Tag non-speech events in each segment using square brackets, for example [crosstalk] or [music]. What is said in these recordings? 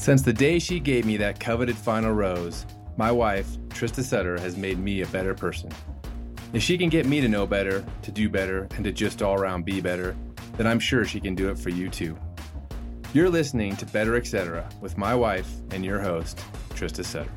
Since the day she gave me that coveted final rose, my wife, Trista Sutter, has made me a better person. If she can get me to know better, to do better, and to just all around be better, then I'm sure she can do it for you too. You're listening to Better Etc. with my wife and your host, Trista Sutter.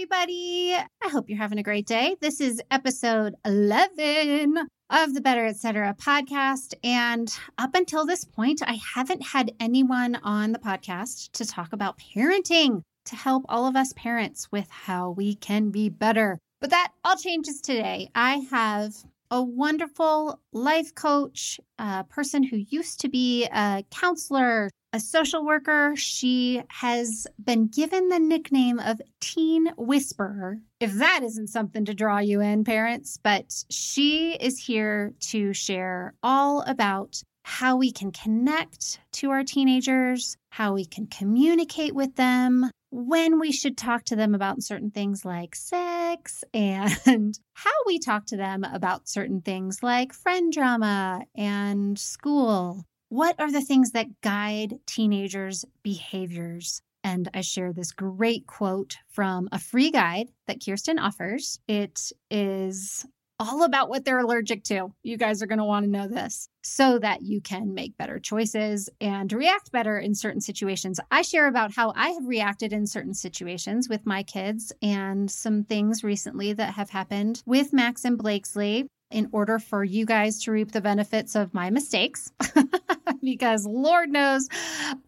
Everybody. I hope you're having a great day. This is episode 11 of the Better Etc. podcast. And up until this point, I haven't had anyone on the podcast to talk about parenting to help all of us parents with how we can be better. But that all changes today. I have a wonderful life coach, a person who used to be a counselor, a social worker. She has been given the nickname of Teen Whisperer. If that isn't something to draw you in, parents, but she is here to share all about how we can connect to our teenagers, how we can communicate with them, when we should talk to them about certain things like sex, [laughs] and how we talk to them about certain things like friend drama and school. What are the things that guide teenagers' behaviors? And I share this great quote from a free guide that Kirsten offers. It is all about what they're allergic to. You guys are going to want to know this so that you can make better choices and react better in certain situations. I share about how I have reacted in certain situations with my kids and some things recently that have happened with Max and Blakesley in order for you guys to reap the benefits of my mistakes. [laughs] because Lord knows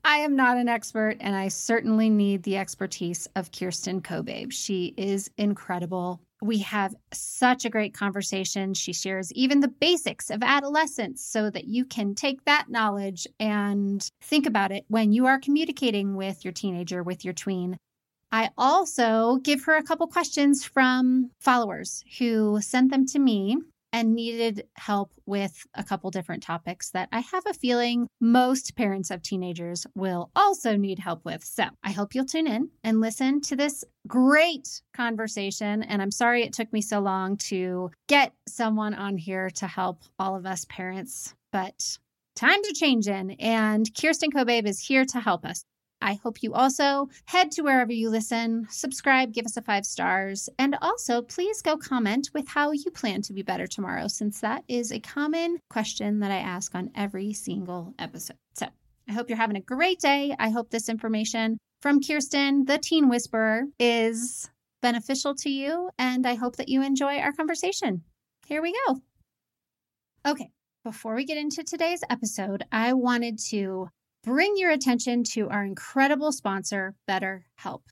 I am not an expert and I certainly need the expertise of Kirsten Kobabe. She is incredible we have such a great conversation. She shares even the basics of adolescence so that you can take that knowledge and think about it when you are communicating with your teenager, with your tween. I also give her a couple questions from followers who sent them to me and needed help with a couple different topics that I have a feeling most parents of teenagers will also need help with. So I hope you'll tune in and listen to this great conversation. And I'm sorry it took me so long to get someone on here to help all of us parents, but time to change in. And Kirsten Kobabe is here to help us. I hope you also head to wherever you listen, subscribe, give us a five stars, and also please go comment with how you plan to be better tomorrow, since that is a common question that I ask on every single episode. So I hope you're having a great day. I hope this information from Kirsten, the teen whisperer, is beneficial to you, and I hope that you enjoy our conversation. Here we go. Okay, before we get into today's episode, I wanted to bring your attention to our incredible sponsor, BetterHelp.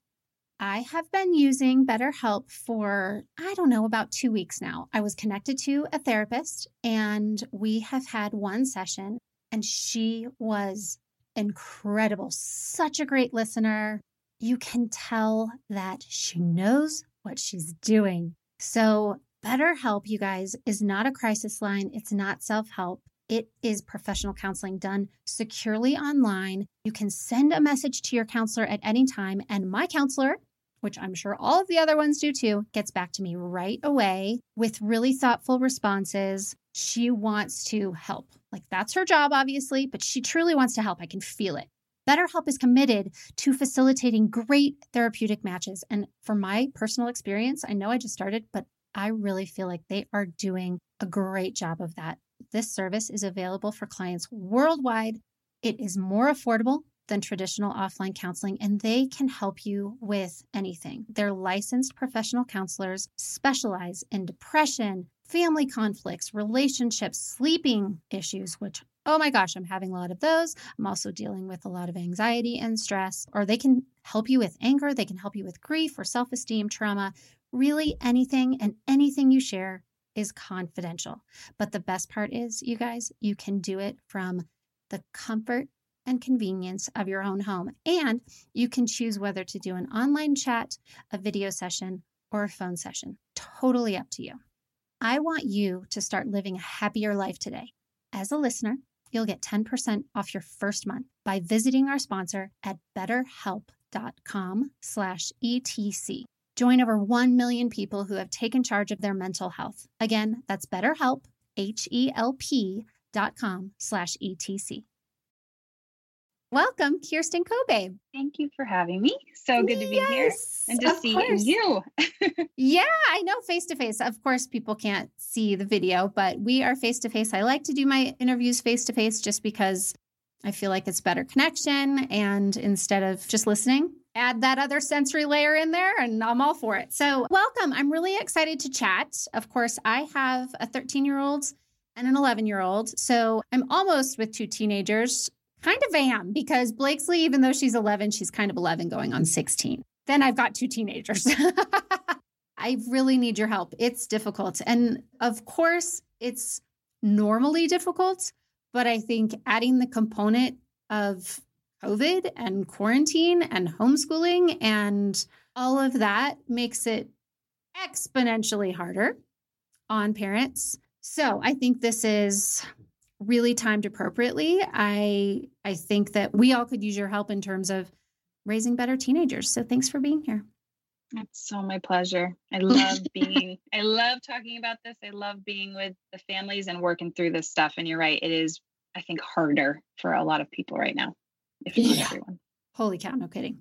I have been using BetterHelp for, I don't know, about two weeks now. I was connected to a therapist and we have had one session, and she was incredible. Such a great listener. You can tell that she knows what she's doing. So, BetterHelp, you guys, is not a crisis line, it's not self help. It is professional counseling done securely online. You can send a message to your counselor at any time, and my counselor, which I'm sure all of the other ones do too, gets back to me right away with really thoughtful responses. She wants to help. Like that's her job, obviously, but she truly wants to help. I can feel it. BetterHelp is committed to facilitating great therapeutic matches. And from my personal experience, I know I just started, but I really feel like they are doing a great job of that. This service is available for clients worldwide. It is more affordable than traditional offline counseling, and they can help you with anything. They're licensed professional counselors, specialize in depression, family conflicts, relationships, sleeping issues, which oh my gosh, I'm having a lot of those. I'm also dealing with a lot of anxiety and stress, or they can help you with anger, they can help you with grief or self esteem, trauma, really anything and anything you share is confidential. But the best part is, you guys, you can do it from the comfort and convenience of your own home. And you can choose whether to do an online chat, a video session, or a phone session. Totally up to you. I want you to start living a happier life today. As a listener, you'll get 10% off your first month by visiting our sponsor at betterhelp.com slash etc. Join over 1 million people who have taken charge of their mental health. Again, that's BetterHelp, H-E-L-P dot com slash ETC. Welcome, Kirsten Kobabe. Thank you for having me. So good to be yes, here and to see course. you. [laughs] yeah, I know face to face. Of course, people can't see the video, but we are face to face. I like to do my interviews face to face just because I feel like it's better connection. And instead of just listening, add that other sensory layer in there, and I'm all for it. So, welcome. I'm really excited to chat. Of course, I have a 13 year old and an 11 year old. So, I'm almost with two teenagers kind of am because Blakesley, even though she's 11, she's kind of 11 going on 16. Then I've got two teenagers. [laughs] I really need your help. It's difficult. And of course, it's normally difficult, but I think adding the component of COVID and quarantine and homeschooling and all of that makes it exponentially harder on parents. So I think this is really timed appropriately. I I think that we all could use your help in terms of raising better teenagers. So thanks for being here. It's so my pleasure. I [laughs] love being I love talking about this. I love being with the families and working through this stuff and you're right, it is I think harder for a lot of people right now. If not yeah. everyone. Holy cow, no kidding.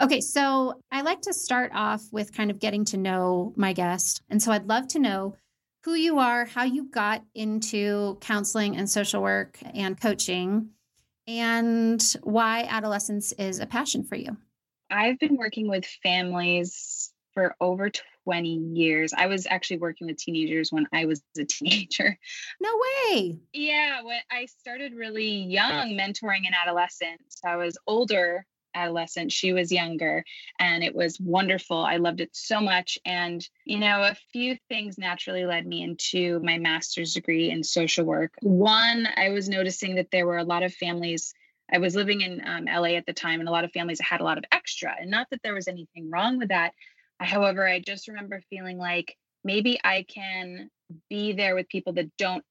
Okay, so I like to start off with kind of getting to know my guest. And so I'd love to know who you are, how you got into counseling and social work and coaching, and why adolescence is a passion for you. I've been working with families for over 20 years. I was actually working with teenagers when I was a teenager. [laughs] No way. Yeah, when I started really young mentoring an adolescent. So I was older adolescent. She was younger and it was wonderful. I loved it so much. And, you know, a few things naturally led me into my master's degree in social work. One, I was noticing that there were a lot of families. I was living in um, LA at the time, and a lot of families had a lot of extra. And not that there was anything wrong with that. However, I just remember feeling like maybe I can be there with people that don't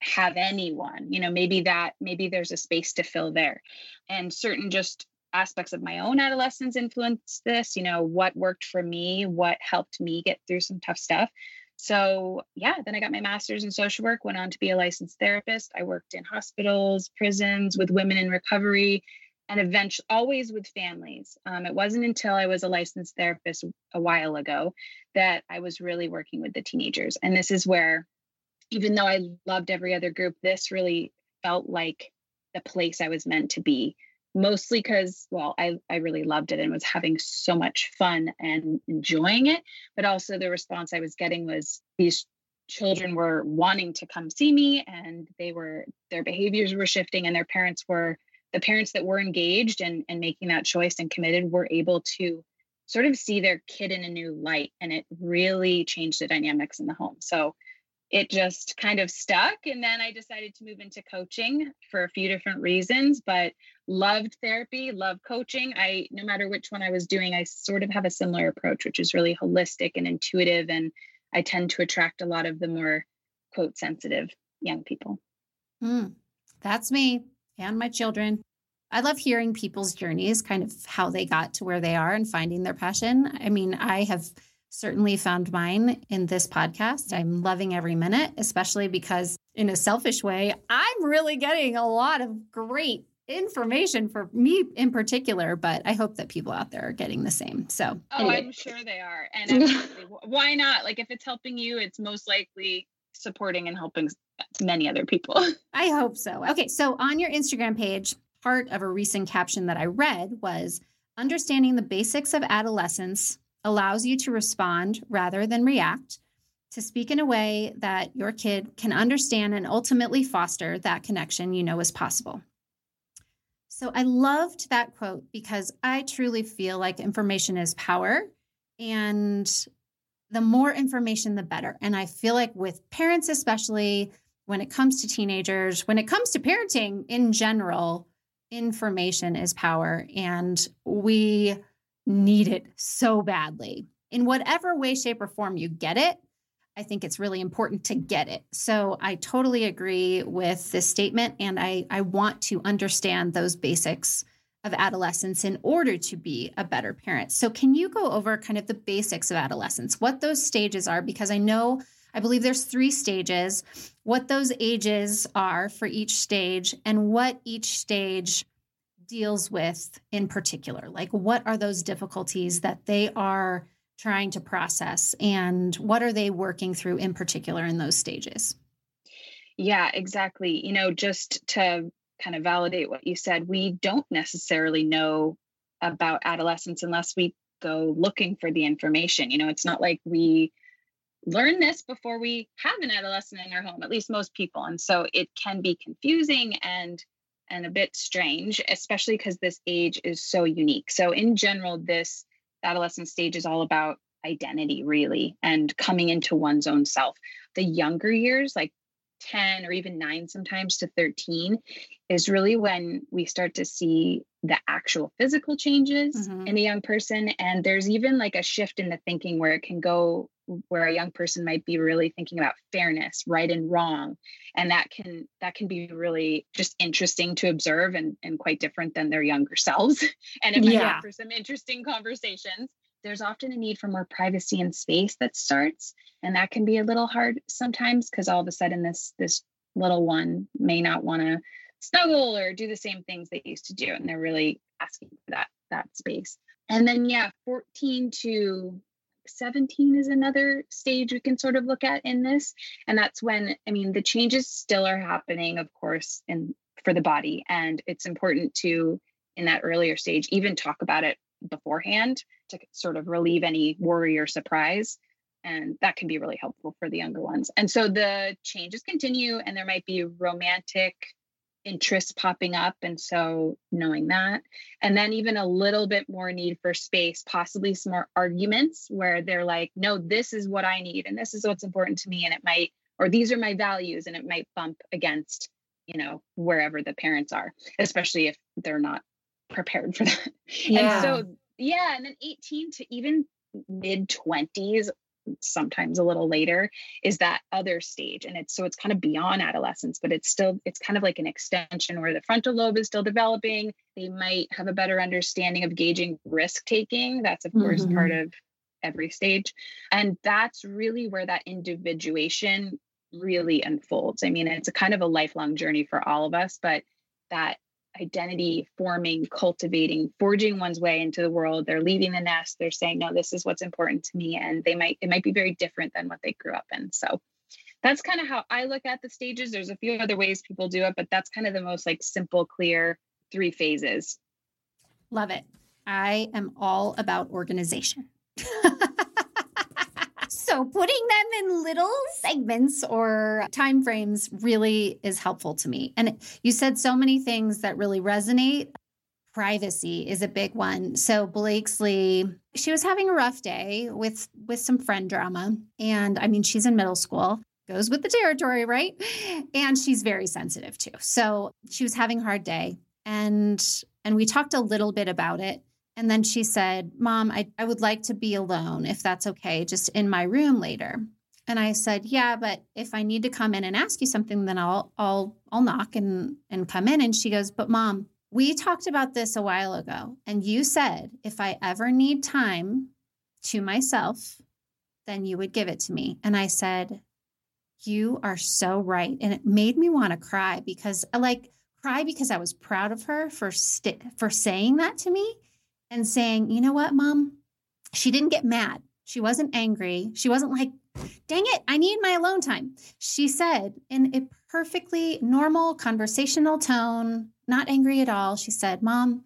have anyone you know maybe that maybe there's a space to fill there and certain just aspects of my own adolescence influenced this, you know, what worked for me, what helped me get through some tough stuff. So, yeah, then I got my master's in social work, went on to be a licensed therapist. I worked in hospitals, prisons with women in recovery, and eventually always with families. Um, it wasn't until I was a licensed therapist a while ago that I was really working with the teenagers. And this is where, even though I loved every other group, this really felt like the place I was meant to be mostly because well I, I really loved it and was having so much fun and enjoying it but also the response i was getting was these children were wanting to come see me and they were their behaviors were shifting and their parents were the parents that were engaged and, and making that choice and committed were able to sort of see their kid in a new light and it really changed the dynamics in the home. So it just kind of stuck and then i decided to move into coaching for a few different reasons but loved therapy loved coaching. I no matter which one i was doing i sort of have a similar approach which is really holistic and intuitive and i tend to attract a lot of the more quote sensitive young people. Mm, that's me and my children I love hearing people's journeys, kind of how they got to where they are and finding their passion. I mean, I have certainly found mine in this podcast. I'm loving every minute, especially because, in a selfish way, I'm really getting a lot of great information for me in particular, but I hope that people out there are getting the same. So, oh, anyway. I'm sure they are. And [laughs] why not? Like, if it's helping you, it's most likely supporting and helping many other people. [laughs] I hope so. Okay. So, on your Instagram page, part of a recent caption that I read was understanding the basics of adolescence allows you to respond rather than react, to speak in a way that your kid can understand and ultimately foster that connection you know is possible. So I loved that quote because I truly feel like information is power and the more information, the better. And I feel like with parents, especially when it comes to teenagers, when it comes to parenting in general, information is power. And we need it so badly. In whatever way, shape, or form you get it, I think it's really important to get it. So I totally agree with this statement. And I, I want to understand those basics of adolescence in order to be a better parent. So, can you go over kind of the basics of adolescence, what those stages are? Because I know, I believe there's three stages, what those ages are for each stage, and what each stage deals with in particular? Like, what are those difficulties that they are trying to process, and what are they working through in particular in those stages? Yeah, exactly. You know, just to kind of validate what you said, we don't necessarily know about adolescence unless we go looking for the information. You know, it's not like we learn this before we have an adolescent in our home, at least most people. And so it can be confusing and and a bit strange, especially because this age is so unique. So in general, this adolescent stage is all about identity really and coming into one's own self. The younger years, like 10 or even 9 sometimes to 13 is really when we start to see the actual physical changes mm-hmm. in a young person and there's even like a shift in the thinking where it can go where a young person might be really thinking about fairness right and wrong and that can that can be really just interesting to observe and, and quite different than their younger selves. [laughs] And it might yeah. for some interesting conversations. There's often a need for more privacy and space that starts and that can be a little hard sometimes because all of a sudden this this little one may not want to snuggle or do the same things they used to do and they're really asking for that that space. And then yeah 14 to 17 is another stage we can sort of look at in this and that's when i mean the changes still are happening of course in for the body and it's important to in that earlier stage even talk about it beforehand to sort of relieve any worry or surprise. And that can be really helpful for the younger ones. And so the changes continue, and there might be romantic interests popping up. And so knowing that, and then even a little bit more need for space, possibly some more arguments where they're like, no, this is what I need, and this is what's important to me. And it might, or these are my values, and it might bump against, you know, wherever the parents are, especially if they're not prepared for that. Yeah. And so, yeah, and then 18 to even mid 20s, sometimes a little later, is that other stage. And it's so it's kind of beyond adolescence, but it's still, it's kind of like an extension where the frontal lobe is still developing. They might have a better understanding of gauging risk taking. That's, of course, mm-hmm. part of every stage. And that's really where that individuation really unfolds. I mean, it's a kind of a lifelong journey for all of us, but that identity forming, cultivating, forging one's way into the world. They're leaving the nest. They're saying, no, this is what's important to me. And they might, it might be very different than what they grew up in. So that's kind of how I look at the stages. There's a few other ways people do it, but that's kind of the most like simple, clear three phases. Love it. I am all about organization. [laughs] So putting them in little segments or time frames really is helpful to me. And you said so many things that really resonate. Privacy is a big one. So Blakesley, she was having a rough day with with some friend drama. And I mean, she's in middle school goes with the territory, right? And she's very sensitive too. So she was having a hard day and and we talked a little bit about it and then she said, Mom, I, I would like to be alone if that's okay, just in my room later. And I said, Yeah, but if I need to come in and ask you something, then I'll I'll I'll knock and and come in. And she goes, But mom, we talked about this a while ago, and you said if I ever need time to myself, then you would give it to me. And I said, You are so right. And it made me want to cry because like cry because I was proud of her for st- for saying that to me and saying, you know what, mom? She didn't get mad. She wasn't angry. She wasn't like, dang it, I need my alone time. She said in a perfectly normal conversational tone, not angry at all, she said, Mom,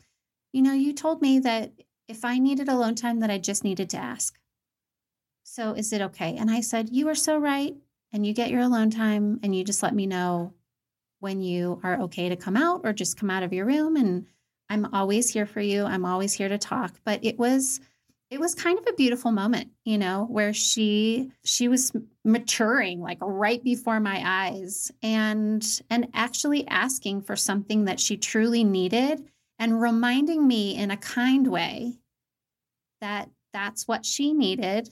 you know, you told me that if I needed alone time, that I just needed to ask. So is it okay? And I said, You are so right. And you get your alone time and you just let me know when you are okay to come out or just come out of your room and I'm always here for you. I'm always here to talk. But it was it was kind of a beautiful moment, you know, where she she was maturing like right before my eyes and and actually asking for something that she truly needed and reminding me in a kind way that that's what she needed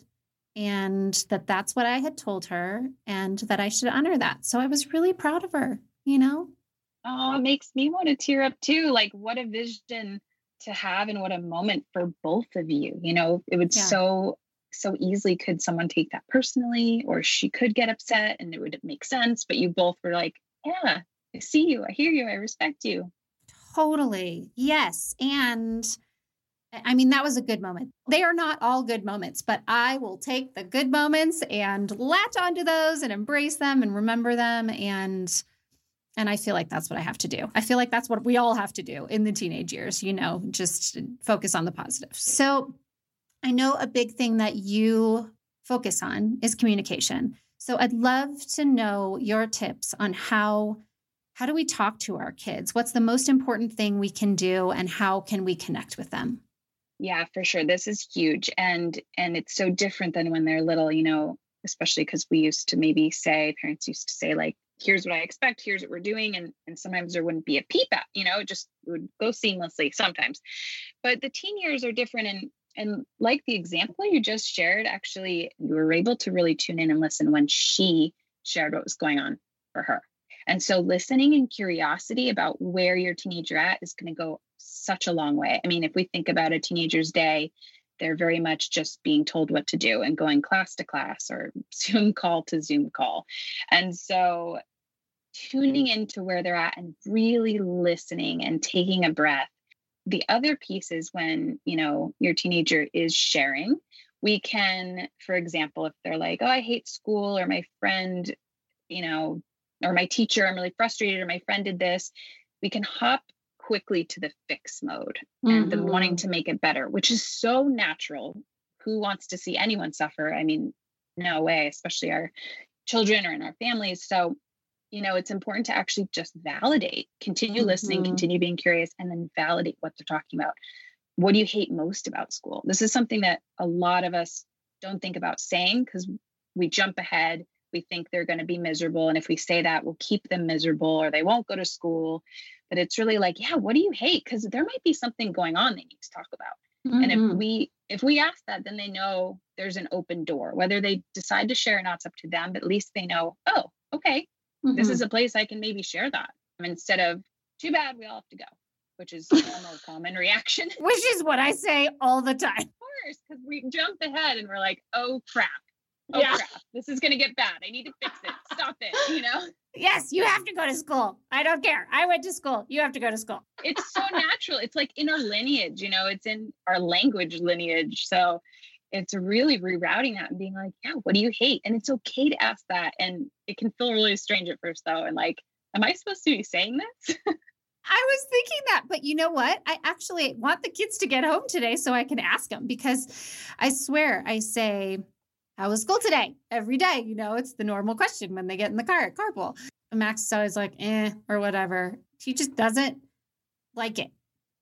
and that that's what I had told her and that I should honor that. So I was really proud of her, you know? Oh, it makes me want to tear up too. Like, what a vision to have and what a moment for both of you. You know, it would yeah. so so easily could someone take that personally or she could get upset and it would make sense but you both were like yeah i see you i hear you i respect you Totally. Yes. And I mean, that was a good moment. They are not all good moments, but I will take the good moments and latch onto those and embrace them and remember them. And and I feel like that's what I have to do. I feel like that's what we all have to do in the teenage years, you know, just focus on the positive. So I know a big thing that you focus on is communication. So I'd love to know your tips on how how do we talk to our kids? What's the most important thing we can do and how can we connect with them? Yeah, for sure. This is huge and and it's so different than when they're little, you know, especially cuz we used to maybe say parents used to say like here's what I expect, here's what we're doing and and sometimes there wouldn't be a peep out, you know, it just would go seamlessly sometimes. But the teen years are different and and like the example you just shared, actually, you were able to really tune in and listen when she shared what was going on for her. And so listening and curiosity about where your teenager at is going to go such a long way. I mean, if we think about a teenager's day, they're very much just being told what to do and going class to class or [laughs] Zoom call to Zoom call. And so tuning mm-hmm. into where they're at and really listening and taking a breath. The other piece is when, you know, your teenager is sharing, we can, for example, if they're like, oh, I hate school or my friend, you know, or my teacher, I'm really frustrated, or my friend did this, we can hop quickly to the fix mode mm-hmm. and the wanting mm-hmm. to make it better, which is so natural. Who wants to see anyone suffer? I mean, no way, especially our children or in our families. So, you know, it's important to actually just validate, continue mm-hmm. listening, continue being curious, and then validate what they're talking about. What do you hate most about school? This is something that a lot of us don't think about saying because we jump ahead we think they're going to be miserable. And if we say that, we'll keep them miserable or they won't go to school. But it's really like, yeah, what do you hate? Because there might be something going on they need to talk about. Mm-hmm. And if mm-hmm. we if we ask that, then they know there's an open door. Whether they decide to share or not, it's up to them. But at least they know, oh, okay, mm-hmm. this is a place I can maybe share that. Instead of too bad, we all have to go, which is a more common reaction. Which is what I say all the time. Of course, because we jump ahead and we're like, oh crap, oh yeah. crap, this is gonna get bad. I need to fix it. Stop it, you know? [laughs] Yes, you have to go to school. I don't care. I went to school. You have to go to school. It's so [laughs] natural. It's like in our lineage, you know, it's in our language lineage. So it's really rerouting that and being like, yeah, what do you hate? And it's okay to ask that. And it can feel really strange at first though. And like, am I supposed to be saying this? [laughs] I was thinking that, but you know what? I actually want the kids to get home today so I can ask them because I swear I say, how was school today? Every day, you know, it's the normal question when they get in the car at carpool. And Max is always like, eh, or whatever. He just doesn't like it.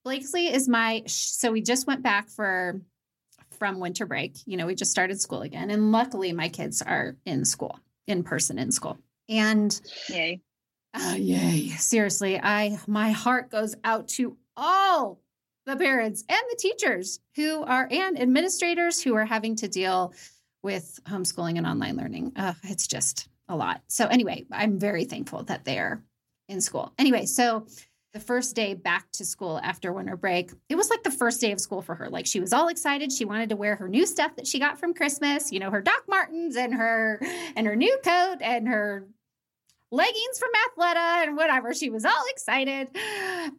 Blakesley is my, so we just went back for, from winter break. You know, we just started school again. And luckily my kids are in school, in person in school. And yay. Uh, yay. Seriously, I, my heart goes out to all the parents and the teachers who are, and administrators who are having to deal with homeschooling and online learning. Uh, it's just a lot. So, anyway, I'm very thankful that they're in school. Anyway, so the first day back to school after winter break, it was like the first day of school for her. Like she was all excited. She wanted to wear her new stuff that she got from Christmas, you know, her Doc Martens and her and her new coat and her leggings from Athleta and whatever. She was all excited.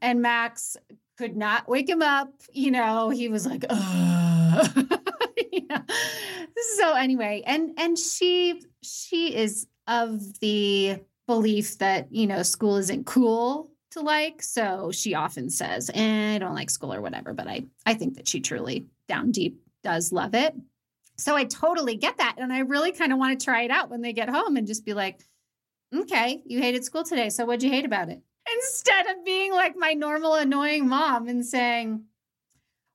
And Max could not wake him up. You know, he was like, [laughs] yeah. [laughs] So anyway, and and she she is of the belief that, you know, school isn't cool to like. So she often says, eh, I don't like school or whatever, but I I think that she truly down deep does love it. So I totally get that. And I really kind of want to try it out when they get home and just be like, okay, you hated school today. So what'd you hate about it? Instead of being like my normal annoying mom and saying,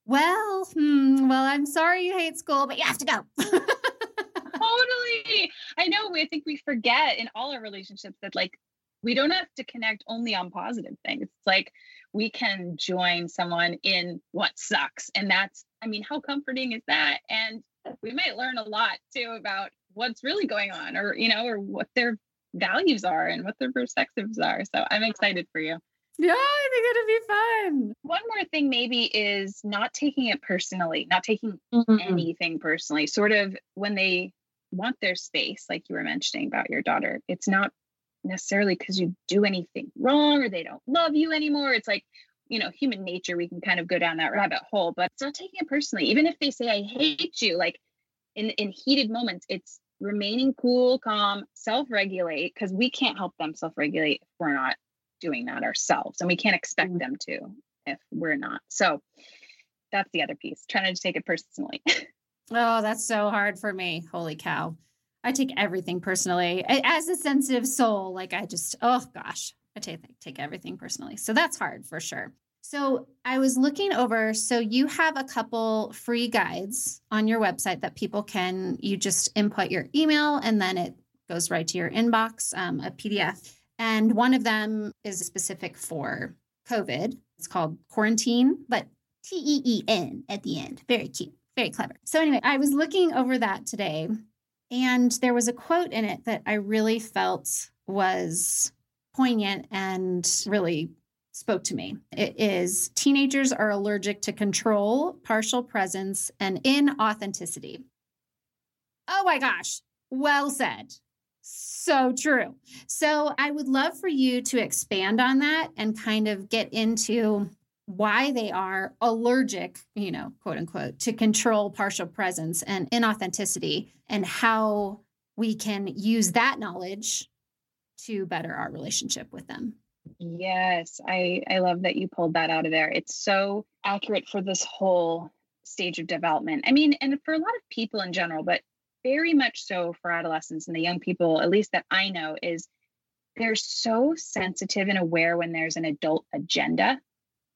well, hmm, well, I'm sorry you hate school, but you have to go. [laughs] totally. I know. I think we forget in all our relationships that like we don't have to connect only on positive things. It's like we can join someone in what sucks. And that's, I mean, how comforting is that? And we might learn a lot too about what's really going on or, you know, or what their values are and what their perspectives are. So I'm excited for you. Yeah, I think it'll be fun. One more thing, maybe, is not taking it personally, not taking mm-hmm. anything personally. Sort of when they want their space, like you were mentioning about your daughter, it's not necessarily because you do anything wrong or they don't love you anymore. It's like you know, human nature, we can kind of go down that rabbit hole, but it's not taking it personally. Even if they say, I hate you, like in, in heated moments, it's remaining cool, calm, self regulate, because we can't help them self regulate if we're not doing that ourselves. And we can't expect mm-hmm. them to if we're not. So that's the other piece, trying to take it personally. [laughs] oh, that's so hard for me. Holy cow. I take everything personally. As a sensitive soul, like I just, oh gosh, I take take everything personally. So that's hard for sure. So I was looking over. So you have a couple free guides on your website that people can. You just input your email and then it goes right to your inbox, um, a PDF. And one of them is specific for COVID. It's called Quarantine, but T E E N at the end. Very cute, very clever. So anyway, I was looking over that today, and there was a quote in it that I really felt was poignant and really spoke to me. It is teenagers are allergic to control, partial presence, and inauthenticity. Oh my gosh, well said. So true. So I would love for you to expand on that and kind of get into why they are allergic, you know, quote unquote, to control, partial presence, and inauthenticity, and how we can use that knowledge to better our relationship with them. Yes, I I love that you pulled that out of there. It's so accurate for this whole stage of development. I mean, and for a lot of people in general, but very much so for adolescents and the young people, at least that I know, is they're so sensitive and aware when there's an adult agenda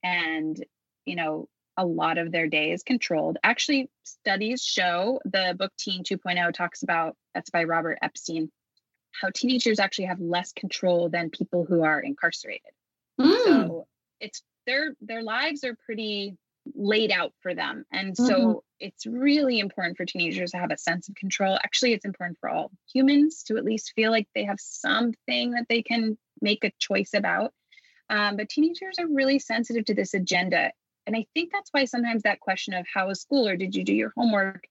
and, you know, a lot of their day is controlled. Actually, studies show the book Teen 2.0 talks about that's by Robert Epstein how teenagers actually have less control than people who are incarcerated. Mm. So it's their their lives are pretty laid out for them. And so mm-hmm. it's really important for teenagers to have a sense of control. Actually, it's important for all humans to at least feel like they have something that they can make a choice about. Um, but teenagers are really sensitive to this agenda. And I think that's why sometimes that question of how was school or did you do your homework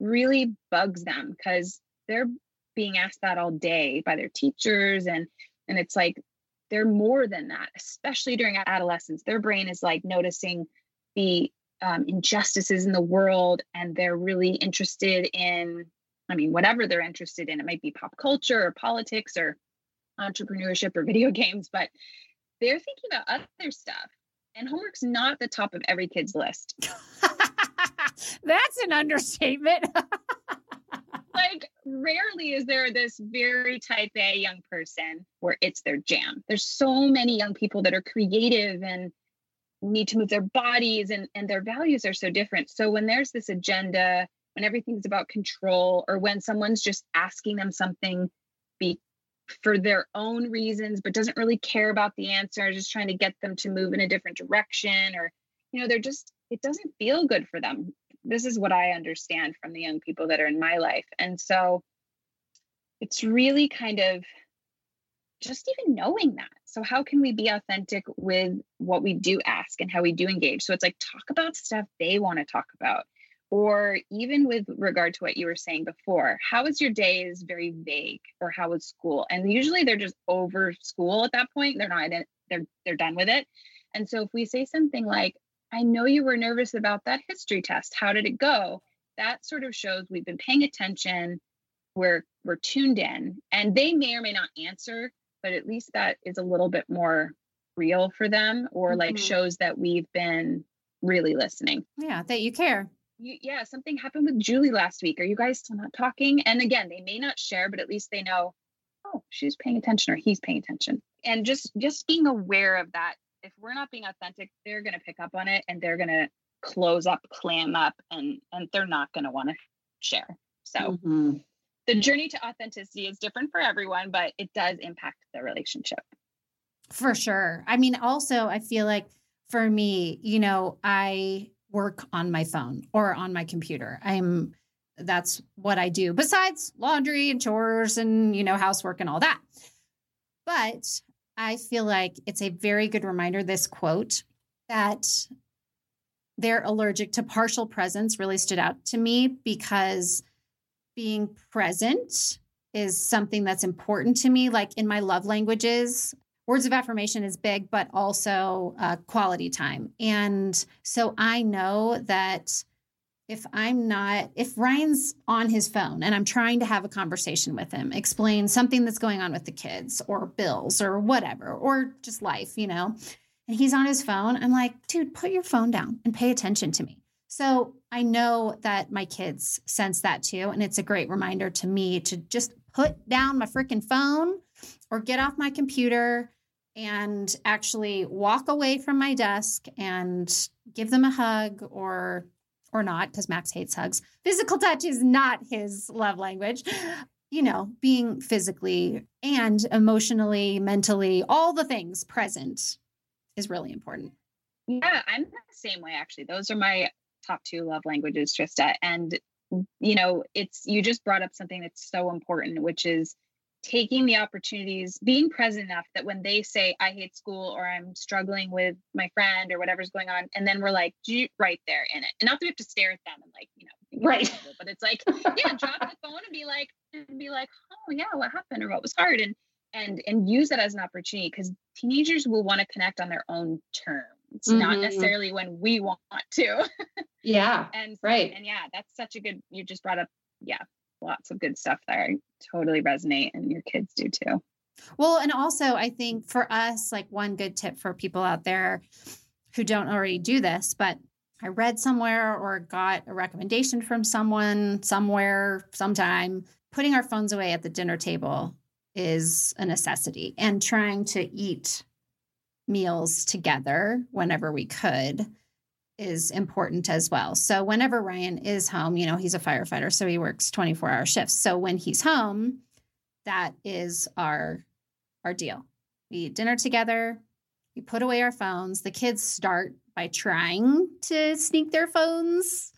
really bugs them because they're being asked that all day by their teachers and and it's like they're more than that especially during adolescence their brain is like noticing the um, injustices in the world and they're really interested in i mean whatever they're interested in it might be pop culture or politics or entrepreneurship or video [laughs] games but they're thinking about other stuff. And homework's not at the top of every kid's list. [laughs] That's an understatement. [laughs] Like rarely is there this very type A young person where it's their jam. There's so many young people that are creative and need to move their bodies and, and their values are so different. So when there's this agenda, when everything's about control, or when someone's just asking them something be for their own reasons, but doesn't really care about the answer, just trying to get them to move in a different direction, or you know, they're just it doesn't feel good for them this is what I understand from the young people that are in my life. And so it's really kind of just even knowing that. So, how can we be authentic with what we do ask and how we do engage? So, it's like talk about stuff they want to talk about. Or even with regard to what you were saying before, how was your day is very vague, or how was school? And usually they're just over school at that point. They're not in, they're they're done with it. And so if we say something like, I know you were nervous about that history test. How did it go? That sort of shows we've been paying attention. We're we're tuned in, and they may or may not answer, but at least that is a little bit more real for them, or mm-hmm. like shows that we've been really listening. Yeah, that you care. You, yeah, something happened with Julie last week. Are you guys still not talking? And again, they may not share, but at least they know, oh, she's paying attention or he's paying attention. And just just being aware of that if we're not being authentic, they're going to pick up on it and they're going to close up, clam up, and and they're not going to want to share. So mm-hmm. The journey to authenticity is different for everyone, but it does impact the relationship. For sure. I mean, also, I feel like for me, you know, I work on my phone or on my computer. I'm that's what I do besides laundry and chores and, you know, housework and all that. But I feel like it's a very good reminder, this quote, that they're allergic to partial presence really stood out to me because being present is something that's important to me. Like in my love languages, words of affirmation is big, but also uh, quality time. And so I know that if I'm not, if Ryan's on his phone and I'm trying to have a conversation with him, explain something that's going on with the kids or bills or whatever, or just life, you know, and he's on his phone, I'm like, dude, put your phone down and pay attention to me. So I know that my kids sense that too. And it's a great reminder to me to just put down my freaking phone or get off my computer and actually walk away from my desk and give them a hug or or not because Max hates hugs. Physical touch is not his love language. You know, being physically and emotionally, mentally, all the things present is really important. Yeah, I'm the same way actually. Those are my top two love languages, Trista. And you know, it's you just brought up something that's so important, which is taking the opportunities, being present enough that when they say, I hate school or I'm struggling with my friend or whatever's going on, and then we're like, right there in it. And not that we have to stare at them and like, you know, right. but it's like, [laughs] yeah, drop the phone and be like, and be like, oh yeah, what happened or what was hard? And and and use that as an opportunity because teenagers will want to connect on their own terms, mm-hmm. not necessarily when we want to. [laughs] yeah. and right. And yeah, that's such a good you just brought up, yeah, lots of good stuff there. I totally resonate, and your kids do too. Well, and also, I think for us, like one good tip for people out there who don't already do this, but I read somewhere or got a recommendation from someone somewhere, sometime, putting our phones away at the dinner table is a necessity and trying to eat meals together whenever we could is important as well. So whenever Ryan is home, you know, he's a firefighter, so he works 24-hour shifts. So when he's home, that is our our deal. We eat dinner together, we put away our phones. The kids start by trying to sneak their phones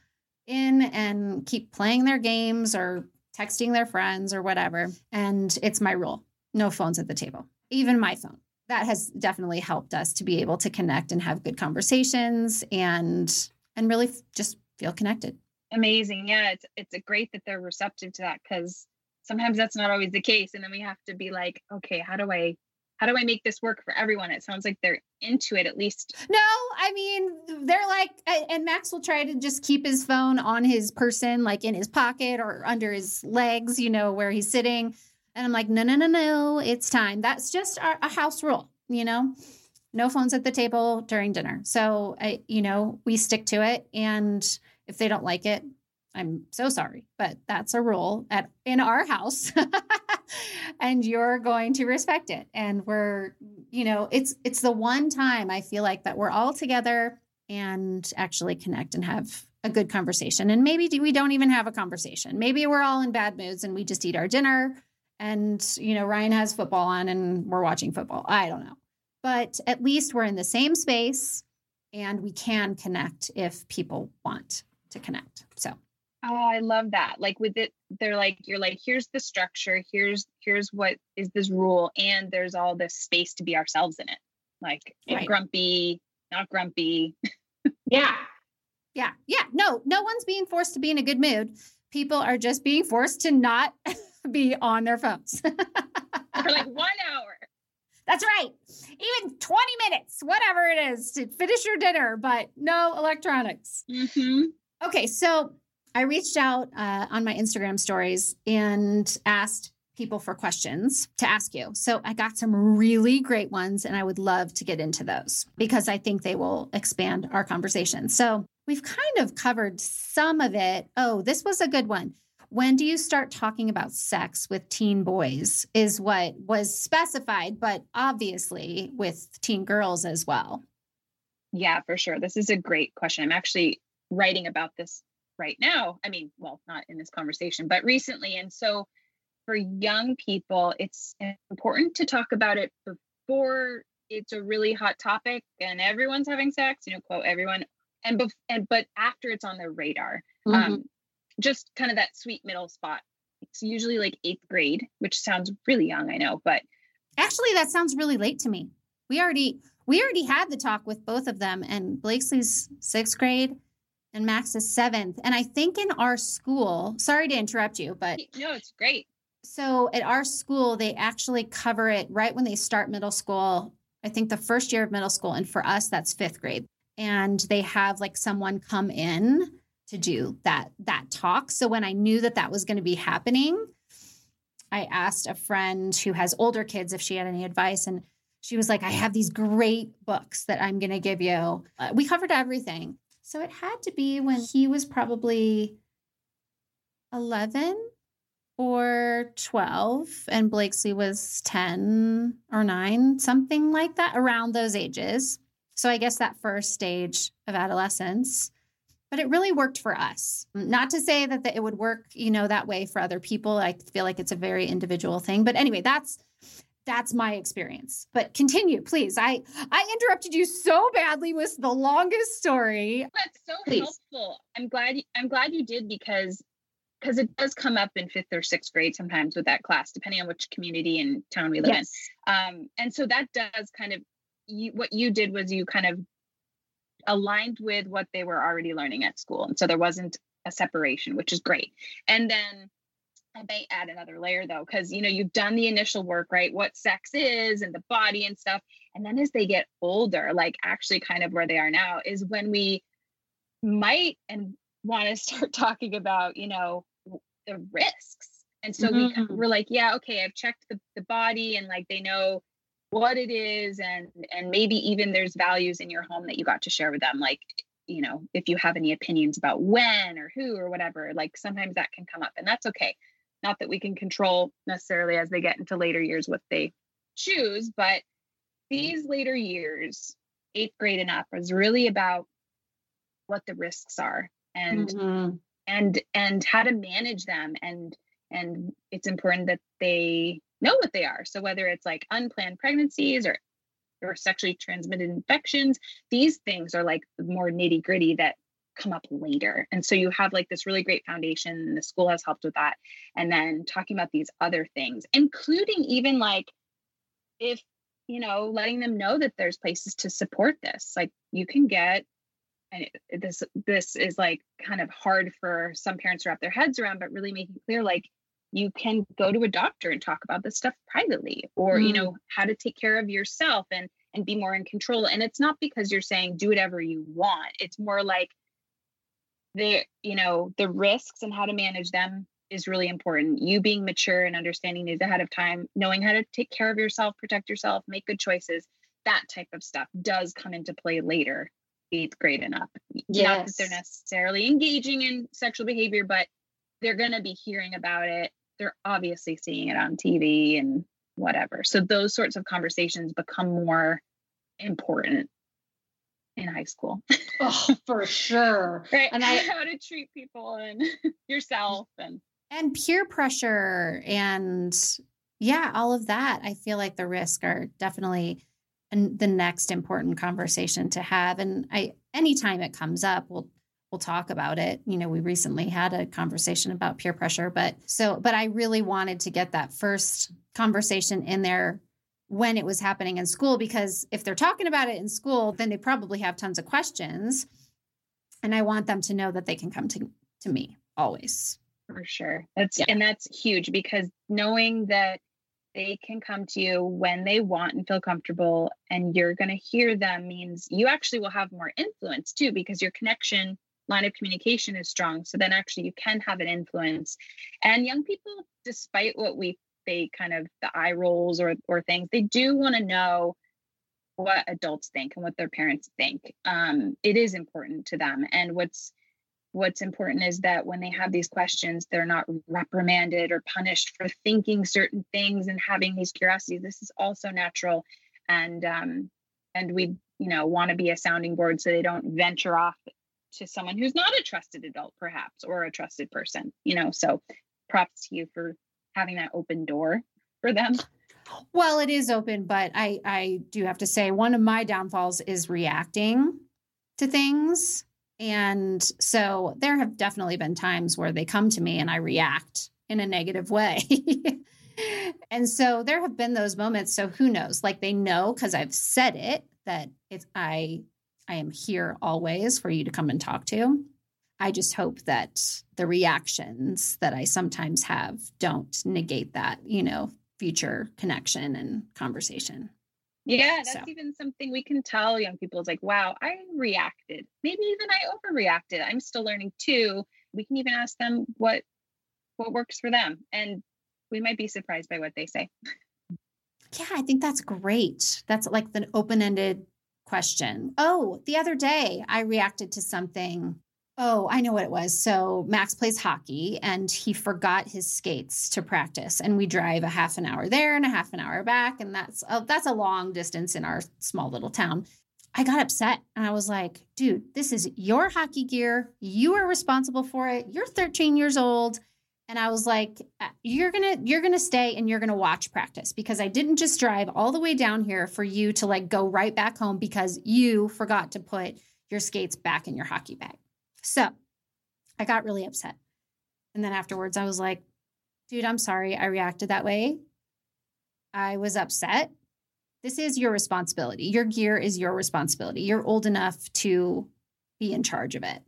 in and keep playing their games or texting their friends or whatever. And it's my rule no phones at the table, even my phone that has definitely helped us to be able to connect and have good conversations and and really just feel connected. Amazing. Yeah it's it's great that they're receptive to that because sometimes that's not always the case and then we have to be like okay how do i how do i make this work for everyone? It sounds like they're into it at least. No i mean they're like and max will try to just keep his phone on his person like in his pocket or under his legs you know where he's sitting and I'm like, no, no, no, no, it's time. That's just our, a house rule, you know? No phones at the table during dinner. So, I, you know, we stick to it. And if they don't like it, I'm so sorry, but that's a rule at in our house. [laughs] and you're going to respect it. And we're, you know, it's it's the one time I feel like that we're all together and actually connect and have a good conversation. And maybe we don't even have a conversation. Maybe we're all in bad moods and we just eat our dinner and you know Ryan has football on and we're watching football. I don't know. But at least we're in the same space and we can connect if people want to connect. So Oh, I love that. Like with it, they're like, you're like, here's the structure, here's here's what is this rule, and there's all this space to be ourselves in it. Like right. grumpy, not grumpy. [laughs] yeah. Yeah. Yeah. No, no one's being forced to be in a good mood. People are just being forced to not [laughs] be on their phones [laughs] for like one hour. That's right. Even 20 minutes, whatever it is to finish your dinner, but no electronics. Mm-hmm. Okay, so I reached out uh, on my Instagram stories and asked people for questions to ask you. So I got some really great ones, and I would love to get into those because I think they will expand our conversation. So we've kind of covered some of it. Oh, this was a good one when do you start talking about sex with teen boys is what was specified but obviously with teen girls as well? Yeah for sure. This is a great question. I'm actually writing about this right now. I mean well not in this conversation but recently. And so for young people it's important to talk about it before it's a really hot topic and everyone's having sex you know quote everyone and, bef- and but after it's on their radar. Mm-hmm. um, just kind of that sweet middle spot. It's usually like eighth grade, which sounds really young, I know, but actually that sounds really late to me. We already we already had the talk with both of them, and Blakesley's sixth grade and Max is seventh. And I think in our school, sorry to interrupt you, but no, it's great. So at our school, they actually cover it right when they start middle school. I think the first year of middle school. And for us, that's fifth grade. And they have like someone come in to do that that talk. So when I knew that that was going to be happening, I asked a friend who has older kids if she had any advice and she was like, I have these great books that I'm going to give you. Uh, we covered everything. So it had to be when he was probably 11 or 12 and Blakesley was 10 or 9, something like that, around those ages. So I guess that first stage of adolescence. But it really worked for us. Not to say that, that it would work, you know, that way for other people. I feel like it's a very individual thing. But anyway, that's that's my experience but continue please i i interrupted you so badly with the longest story that's so please. helpful i'm glad i'm glad you did because because it does come up in fifth or sixth grade sometimes with that class depending on which community and town we live yes. in um, and so that does kind of you what you did was you kind of aligned with what they were already learning at school and so there wasn't a separation which is great and then I may add another layer though, because you know, you've done the initial work, right? What sex is and the body and stuff. And then as they get older, like actually kind of where they are now, is when we might and want to [laughs] start talking about, you know, the risks. And so mm-hmm. we we're like, yeah, okay, I've checked the, the body and like they know what it is and and maybe even there's values in your home that you got to share with them like you know if you have any opinions about when or who or whatever like sometimes that can come up and that's okay not that we can control necessarily as they get into later years what they choose, but these later years, eighth grade and up, is really about what the risks are and mm-hmm. and and how to manage them and and it's important that they know what they are so whether it's like unplanned pregnancies or or sexually transmitted infections these things are like more nitty gritty that come up later. And so you have like this really great foundation, and the school has helped with that. And then talking about these other things, including even like if, you know, letting them know that there's places to support this. Like you can get and this this is like kind of hard for some parents to wrap their heads around, but really making clear like you can go to a doctor and talk about this stuff privately or mm. you know how to take care of yourself and and be more in control and it's not because you're saying do whatever you want it's more like the you know the risks and how to manage them is really important you being mature and understanding these ahead of time knowing how to take care of yourself protect yourself make good choices that type of stuff does come into play later eighth grade and up yes. not that they're necessarily engaging in sexual behavior but they're going to be hearing about it they're obviously seeing it on tv and whatever so those sorts of conversations become more important in high school. [laughs] oh, for sure. Right. And I [laughs] how to treat people and [laughs] yourself and and peer pressure and yeah, all of that. I feel like the risk are definitely and the next important conversation to have. And I anytime it comes up, we'll we'll talk about it. You know, we recently had a conversation about peer pressure, but so but I really wanted to get that first conversation in there when it was happening in school because if they're talking about it in school then they probably have tons of questions and i want them to know that they can come to, to me always for sure that's yeah. and that's huge because knowing that they can come to you when they want and feel comfortable and you're going to hear them means you actually will have more influence too because your connection line of communication is strong so then actually you can have an influence. And young people despite what we they kind of the eye rolls or or things they do want to know what adults think and what their parents think. Um, it is important to them. And what's what's important is that when they have these questions they're not reprimanded or punished for thinking certain things and having these curiosities. This is also natural. And um and we you know want to be a sounding board so they don't venture off to someone who's not a trusted adult perhaps or a trusted person you know so props to you for having that open door for them. Well, it is open, but I I do have to say one of my downfalls is reacting to things. And so there have definitely been times where they come to me and I react in a negative way. [laughs] and so there have been those moments. So who knows? Like they know because I've said it that it's I I am here always for you to come and talk to. I just hope that the reactions that I sometimes have don't negate that, you know, future connection and conversation. Yeah, that's so. even something we can tell young people is like, wow, I reacted. Maybe even I overreacted. I'm still learning too. We can even ask them what what works for them. And we might be surprised by what they say. Yeah, I think that's great. That's like the open-ended question. Oh, the other day I reacted to something Oh, I know what it was. So Max plays hockey and he forgot his skates to practice and we drive a half an hour there and a half an hour back and that's a, that's a long distance in our small little town. I got upset and I was like, dude, this is your hockey gear. You are responsible for it. You're 13 years old. And I was like, uh, you're to you're to stay and you're to watch practice because I didn't just drive all the way down here for you to like go right back home because you forgot to put your skates back in your hockey bag. So I got really upset. And then afterwards, I was like, dude, I'm sorry I reacted that way. I was upset. This is your responsibility. Your gear is your responsibility. You're old enough to be in charge of it.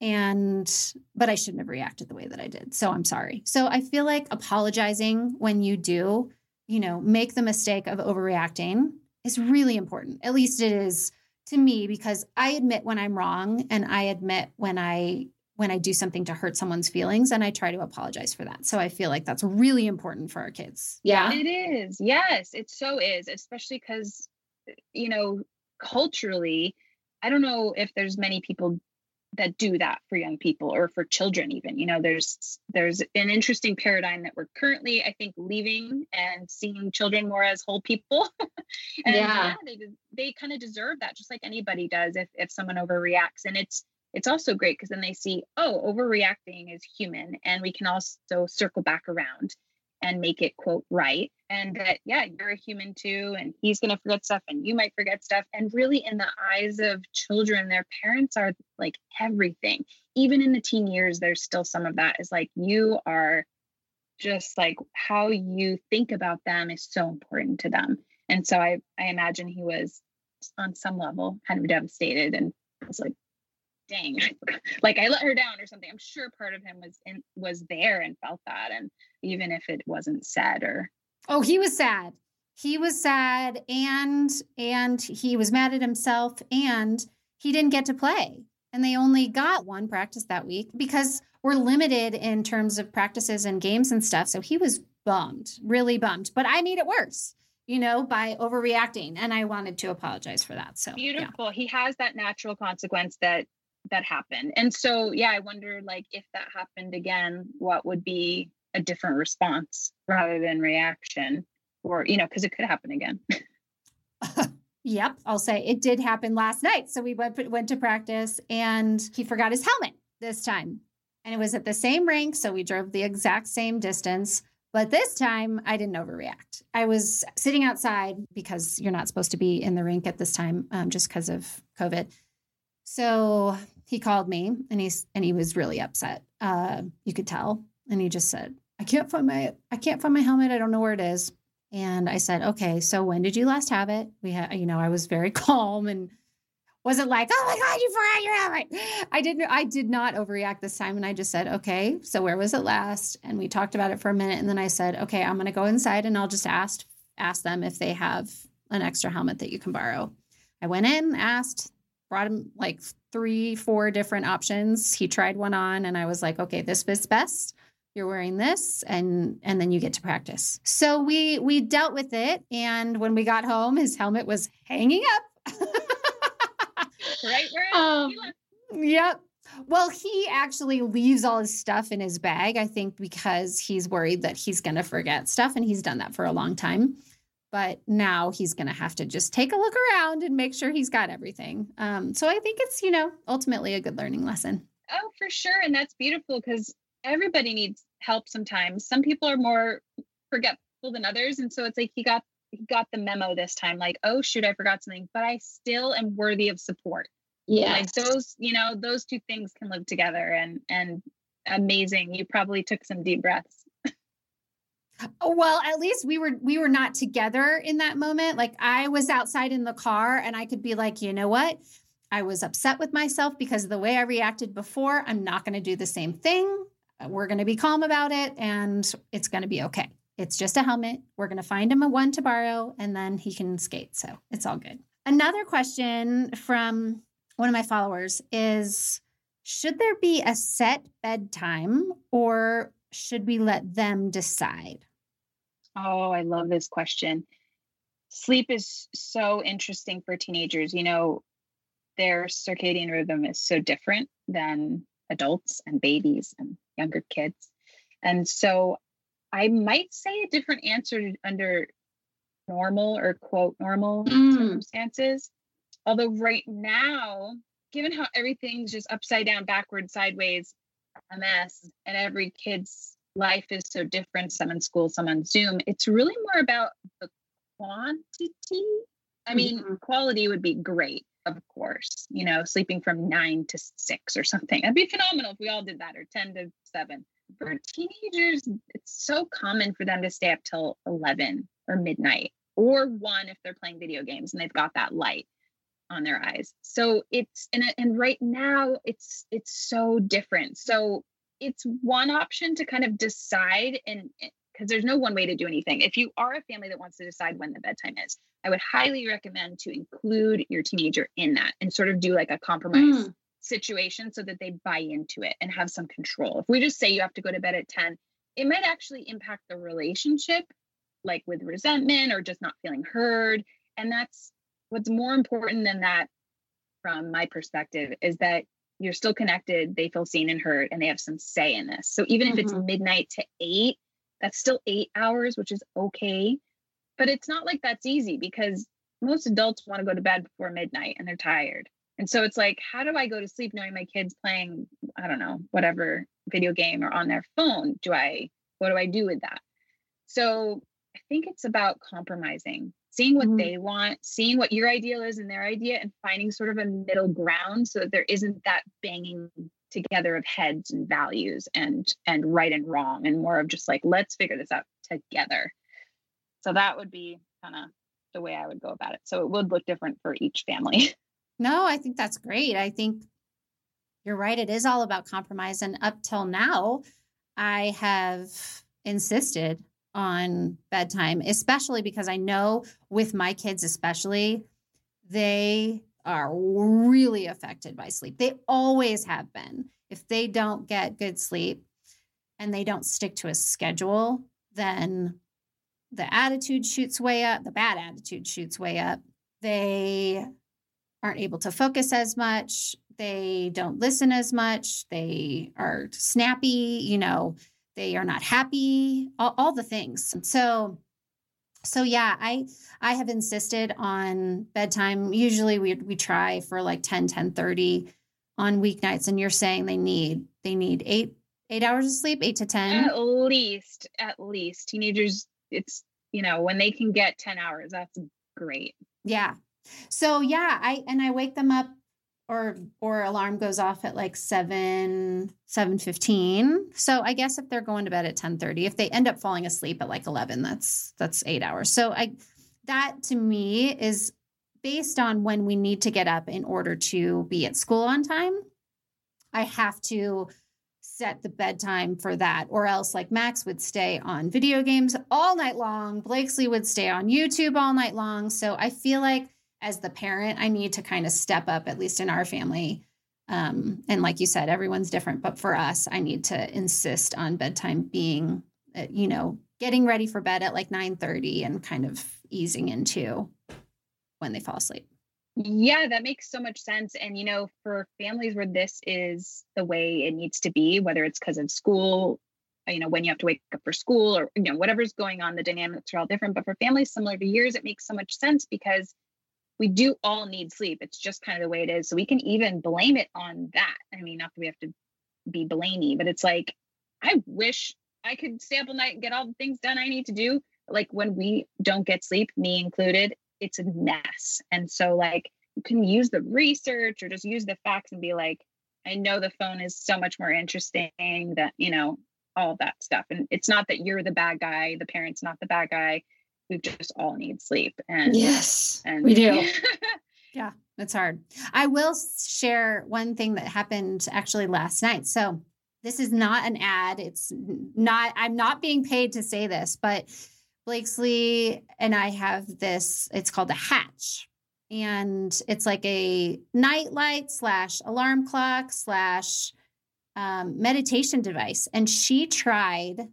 And, but I shouldn't have reacted the way that I did. So I'm sorry. So I feel like apologizing when you do, you know, make the mistake of overreacting is really important. At least it is to me because I admit when I'm wrong and I admit when I when I do something to hurt someone's feelings and I try to apologize for that. So I feel like that's really important for our kids. Yeah. It is. Yes, it so is, especially cuz you know, culturally, I don't know if there's many people that do that for young people or for children even you know there's there's an interesting paradigm that we're currently i think leaving and seeing children more as whole people. [laughs] And yeah, yeah they they kind of deserve that just like anybody does if if someone overreacts. And it's it's also great because then they see oh overreacting is human and we can also circle back around and make it quote right and that yeah you're a human too and he's going to forget stuff and you might forget stuff and really in the eyes of children their parents are like everything. Even in the teen years there's still some of that is like you are just like how you think about them is so important to them. And so i i imagine he was on some level kind of devastated and was like dang [laughs] like i let her down or something i'm sure part of him was in was there and felt that and even if it wasn't said or oh he was sad he was sad and and he was mad at himself and he didn't get to play and they only got one practice that week because we're limited in terms of practices and games and stuff so he was bummed really bummed but i made it worse you know, by overreacting. And I wanted to apologize for that. So beautiful. Yeah. He has that natural consequence that that happened. And so, yeah, I wonder like if that happened again, what would be a different response rather than reaction or, you know, because it could happen again. [laughs] yep. I'll say it did happen last night. So we went, went to practice and he forgot his helmet this time. And it was at the same rink. So we drove the exact same distance. But this time I didn't overreact. I was sitting outside because you're not supposed to be in the rink at this time um, just because of COVID. So he called me and he's and he was really upset. Uh, you could tell, and he just said, "I can't find my I can't find my helmet. I don't know where it is." And I said, "Okay, so when did you last have it?" We had, you know, I was very [laughs] calm and wasn't like, "Oh my god, you forgot your helmet." I didn't. I did not overreact this time, and I just said, "Okay, so where was it last?" And we talked about it for a minute, and then I said, "Okay, I'm going to go inside and I'll just ask ask them if they have an extra helmet that you can borrow." I went in, asked, brought him like three, four different options. He tried one on and I was like, okay, this fits best. You're wearing this and and then you get to practice. So we we dealt with it and when we got home his helmet was hanging up. right where [laughs] um, Yep. Well, he actually leaves all his stuff in his bag, I think, because he's worried that he's going to forget stuff. And he's done that for a long time but now he's going to have to just take a look around and make sure he's got everything. Um, so I think it's, you know, ultimately a good learning lesson. Oh, for sure. And that's beautiful because everybody needs help sometimes. Some people are more forgetful than others. And so it's like he got he got the memo this time, like, oh shoot, I forgot something, but I still am worthy of support. Yeah. Like those, you know, those two things can live together and and amazing. You probably took some deep breaths. Well, at least we were we were not together in that moment. Like I was outside in the car and I could be like, "You know what? I was upset with myself because of the way I reacted before. I'm not going to do the same thing. We're going to be calm about it and it's going to be okay. It's just a helmet. We're going to find him a one to borrow and then he can skate. So it's all good. Another question from one of my followers is Should there be a set bedtime or should we let them decide? Oh, I love this question. Sleep is so interesting for teenagers. You know, their circadian rhythm is so different than adults and babies and younger kids. And so I might say a different answer under normal or quote normal mm. circumstances. Although, right now, given how everything's just upside down, backward, sideways, a mess, and every kid's life is so different, some in school, some on Zoom, it's really more about the quantity. I mean, mm-hmm. quality would be great, of course, you know, sleeping from nine to six or something. That'd be phenomenal if we all did that, or 10 to seven. For teenagers, it's so common for them to stay up till 11 or midnight or one if they're playing video games and they've got that light on their eyes. So it's and and right now it's it's so different. So it's one option to kind of decide and because there's no one way to do anything. If you are a family that wants to decide when the bedtime is, I would highly recommend to include your teenager in that and sort of do like a compromise mm. situation so that they buy into it and have some control. If we just say you have to go to bed at 10, it might actually impact the relationship, like with resentment or just not feeling heard. And that's what's more important than that from my perspective is that you're still connected, they feel seen and heard, and they have some say in this. So even mm-hmm. if it's mm-hmm. midnight to eight, that's still eight hours, which is okay. But it's not like that's easy because most adults want to go to bed before midnight and they're tired. And so it's like, how do I go to sleep knowing my kids playing, I don't know, whatever video game or on their phone? Do I, what do I do with that? So I think it's about compromising, seeing what mm-hmm. they want, seeing what your ideal is and their idea, and finding sort of a middle ground so that there isn't that banging together of heads and values and and right and wrong and more of just like let's figure this out together. So that would be kind of the way i would go about it. So it would look different for each family. [laughs] No i think that's great. I think you're right. It is all about compromise and up till now i have insisted on bedtime especially because i know with my kids especially they are really affected by sleep. They always have been. If they don't get good sleep and they don't stick to a schedule, then the attitude shoots way up, the bad attitude shoots way up. They aren't able to focus as much. They don't listen as much. They are snappy, you know, they are not happy, all, all the things. So so yeah i i have insisted on bedtime. Usually we we try for like 10 10 30 on weeknights and you're saying they need they need eight eight hours of sleep eight to ten. At least at least. Teenagers it's you know when they can get 10 hours that's great. Yeah. So yeah i and i wake them up or or alarm goes off at like 7 7:15. So I guess if they're going to bed at 10:30, if they end up falling asleep at like 11, that's that's 8 hours. So I that to me is based on when we need to get up in order to be at school on time. I have to set the bedtime for that or else like Max would stay on video games all night long, Blakesley would stay on YouTube all night long. So I feel like as the parent, I need to kind of step up, at least in our family. Um, and like you said, everyone's different, but for us, I need to insist on bedtime being, uh, you know, getting ready for bed at like 9 30 and kind of easing into when they fall asleep. Yeah, that makes so much sense. And, you know, for families where this is the way it needs to be, whether it's because of school, you know, when you have to wake up for school or, you know, whatever's going on, the dynamics are all different. But for families similar to yours, it makes so much sense because we do all need sleep. It's just kind of the way it is. So we can even blame it on that. I mean, not that we have to be blamey, but it's like, I wish I could stay up all night and get all the things done I need to do. Like when we don't get sleep, me included, it's a mess. And so, like, you can use the research or just use the facts and be like, I know the phone is so much more interesting that, you know, all that stuff. And it's not that you're the bad guy, the parent's not the bad guy we just all need sleep and yes and we do [laughs] Yeah, it's hard. I will share one thing that happened actually last night. So, this is not an ad. It's not, I'm not being paid to say this, but Blakesley and I have this, it's called a hatch. And it's like a night light slash alarm clock slash um, meditation device. And she tried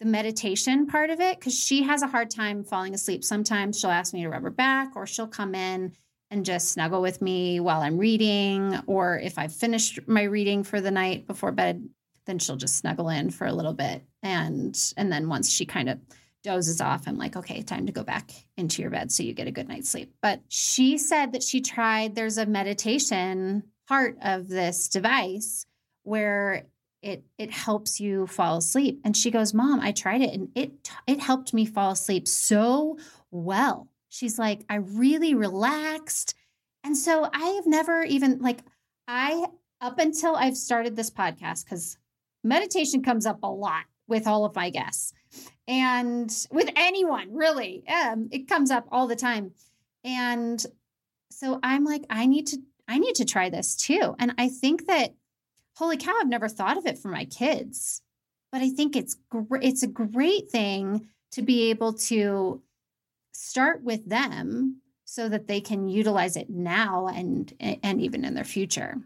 the meditation part of it because she has a hard time falling asleep. Sometimes she'll ask me to rub her back, or she'll come in and just snuggle with me while I'm reading. Or if I've finished my reading for the night before bed, then she'll just snuggle in for a little bit. And and then once she kind of dozes off, I'm like, okay, time to go back into your bed so you get a good night's sleep. But she said that she tried, there's a meditation part of this device where it it helps you fall asleep. And she goes mom i tried it and it it helped me fall asleep so well. She's like i really relaxed. And so i have never even like i up until i've started this podcast because meditation comes up a lot with all of my guests and with anyone really um, it comes up all the time. And so i'm like i need to i need to try this too. And i think that holy cow i've never thought of it for my kids but i think it's gr- it's a great thing to be able to start with them so that they can utilize it now and and even in their future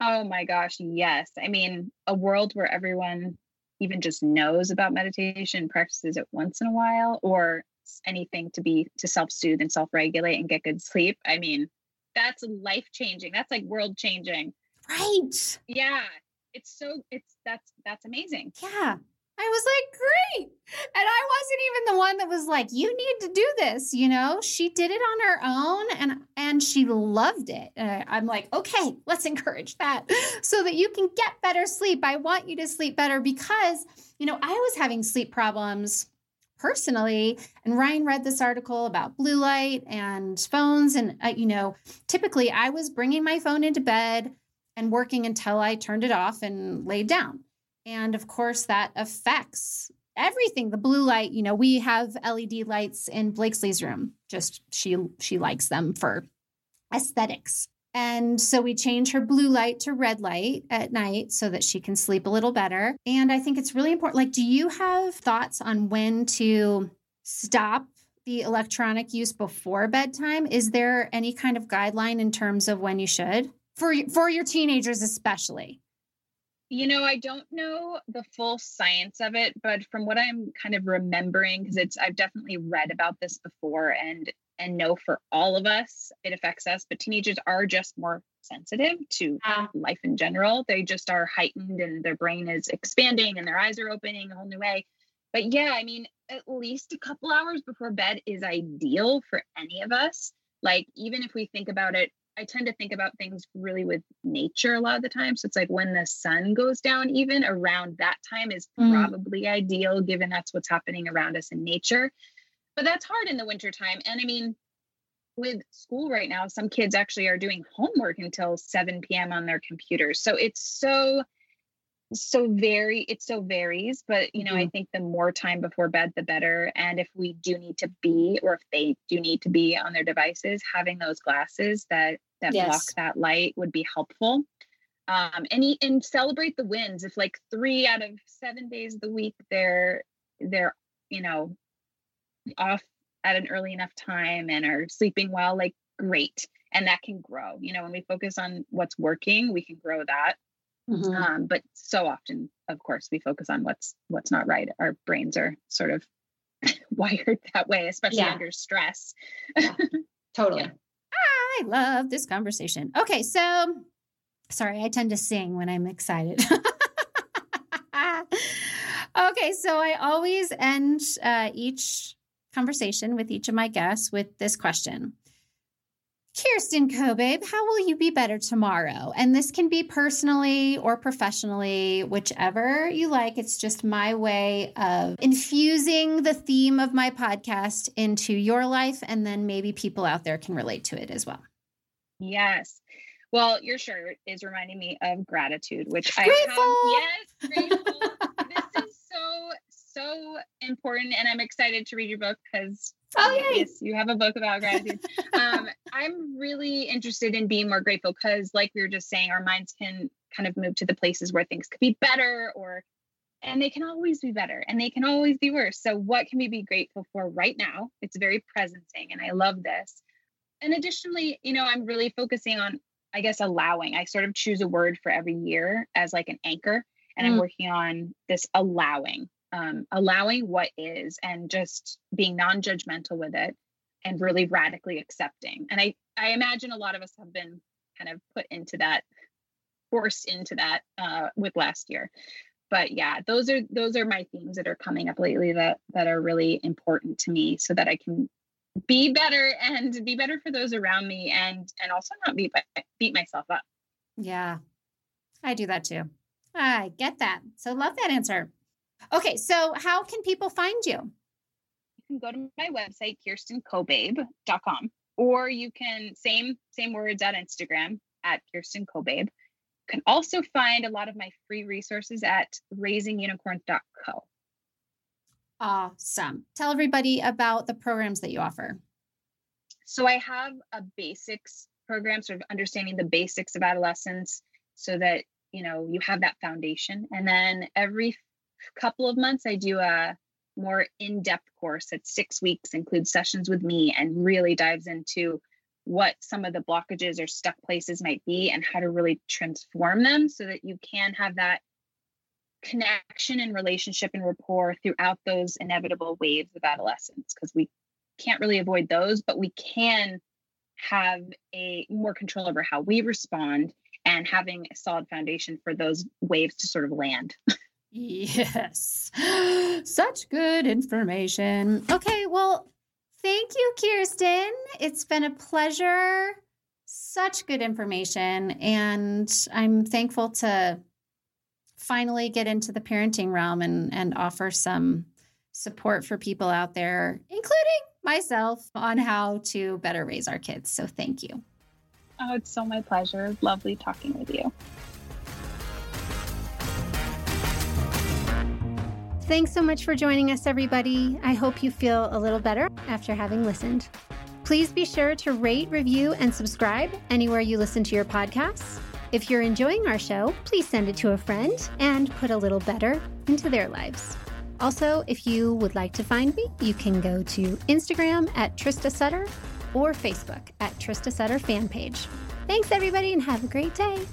oh my gosh yes i mean a world where everyone even just knows about meditation, practices it once in a while, or anything to be to self-soothe and self-regulate and get good sleep. I mean, that's life changing. That's like world changing. Right. Yeah. It's so it's that's that's amazing. Yeah. I was like, great. And I wasn't even the one that was like, you need to do this. You know, she did it on her own and and she loved it. And I'm like, okay, let's encourage that [laughs] so that you can get better sleep. I want you to sleep better because, you know, I was having sleep problems personally. And Ryan read this article about blue light and phones. And, uh, you know, typically I was bringing my phone into bed and working until I turned it off and laid down. And of course, that affects everything. The blue light, you know, we have LED lights in Blakesley's room. Just she she likes them for aesthetics. And so we change her blue light to red light at night so that she can sleep a little better. And I think it's really important. Like, do you have thoughts on when to stop the electronic use before bedtime? Is there any kind of guideline in terms of when you should? For for your teenagers especially. You know, I don't know the full science of it, but from what I'm kind of remembering, because it's I've definitely read about this before and and know for all of us it affects us, but teenagers are just more sensitive to yeah. life in general. They just are heightened and their brain is expanding and their eyes are opening a whole new way. But yeah, I mean, at least a couple hours before bed is ideal for any of us. Like, even if we think about it I tend to think about things really with nature a lot of the time. So it's like when the sun goes down, even around that time is mm. probably mm. ideal, given that's what's happening around us in nature. But that's hard in the wintertime. And I mean, with school right now, some kids actually are doing homework until 7 p.m. on their computers. So it's so so very it so varies but you know mm-hmm. i think the more time before bed the better and if we do need to be or if they do need to be on their devices having those glasses that that yes. block that light would be helpful um and and celebrate the wins if like three out of seven days of the week they're they're you know off at an early enough time and are sleeping well like great and that can grow you know when we focus on what's working we can grow that Mm-hmm. Um, but so often, of course, we focus on what's what's not right. Our brains are sort of [laughs] wired that way, especially yeah. under stress. yeah, [laughs] totally. Yeah. I love this conversation. Okay, so sorry, I tend to sing when I'm excited. [laughs] okay, so I always end uh, each conversation with each of my guests with this question Kirsten Kobabe, how will you be better tomorrow? And this can be personally or professionally, whichever you like. It's just my way of infusing the theme of my podcast into your life, and then maybe people out there can relate to it as well. Yes. Well, your shirt is reminding me of gratitude, which grateful. I have. Yes, grateful. [laughs] this is so, so important. And I'm excited to read your book because Oh, yes, you have a book about gratitude. [laughs] um, I'm really interested in being more grateful because, like we were just saying, our minds can kind of move to the places where things could be better or and they can always be better and they can always be worse. So, what can we be grateful for right now? It's very presenting, and I love this. And additionally, you know, I'm really focusing on, I guess, allowing. I sort of choose a word for every year as like an anchor, and mm. I'm working on this allowing, um, allowing what is, and just being non-judgmental with it, and really radically accepting. And I, I imagine a lot of us have been kind of put into that, forced into that uh, with last year. But yeah those are those are my themes that are coming up lately that that are really important to me so that i can be better and be better for those around me and and also not beat beat myself up. Yeah. I do that too. I get that. So love that answer. Okay so how can people find you you can go to my website kirstenkobabe.com or you can same same words at instagram at kirsten kobabe can also find a lot of my free resources at raisingunicorns.co. Awesome. Tell everybody about the programs that you offer. So I have a basics program, sort of understanding the basics of adolescence so that, you know, you have that foundation. And then every couple of months I do a more in-depth course that's six weeks, includes sessions with me and really dives into what some of the blockages or stuck places might be and how to really transform them so that you can have that connection and relationship and rapport throughout those inevitable waves of adolescence because we can't really avoid those but we can have a more control over how we respond and having a solid foundation for those waves to sort of land [laughs] yes [gasps] such good information okay well Thank you, Kirsten. It's been a pleasure. Such good information. And I'm thankful to finally get into the parenting realm and, and offer some support for people out there, including myself, on how to better raise our kids. So thank you. Oh, it's so my pleasure. Lovely talking with you. Thanks so much for joining us, everybody. I hope you feel a little better after having listened. Please be sure to rate, review, and subscribe anywhere you listen to your podcasts. If you're enjoying our show, please send it to a friend and put a little better into their lives. Also, if you would like to find me, you can go to Instagram at Trista Sutter or Facebook at Trista Sutter fan page. Thanks, everybody, and have a great day.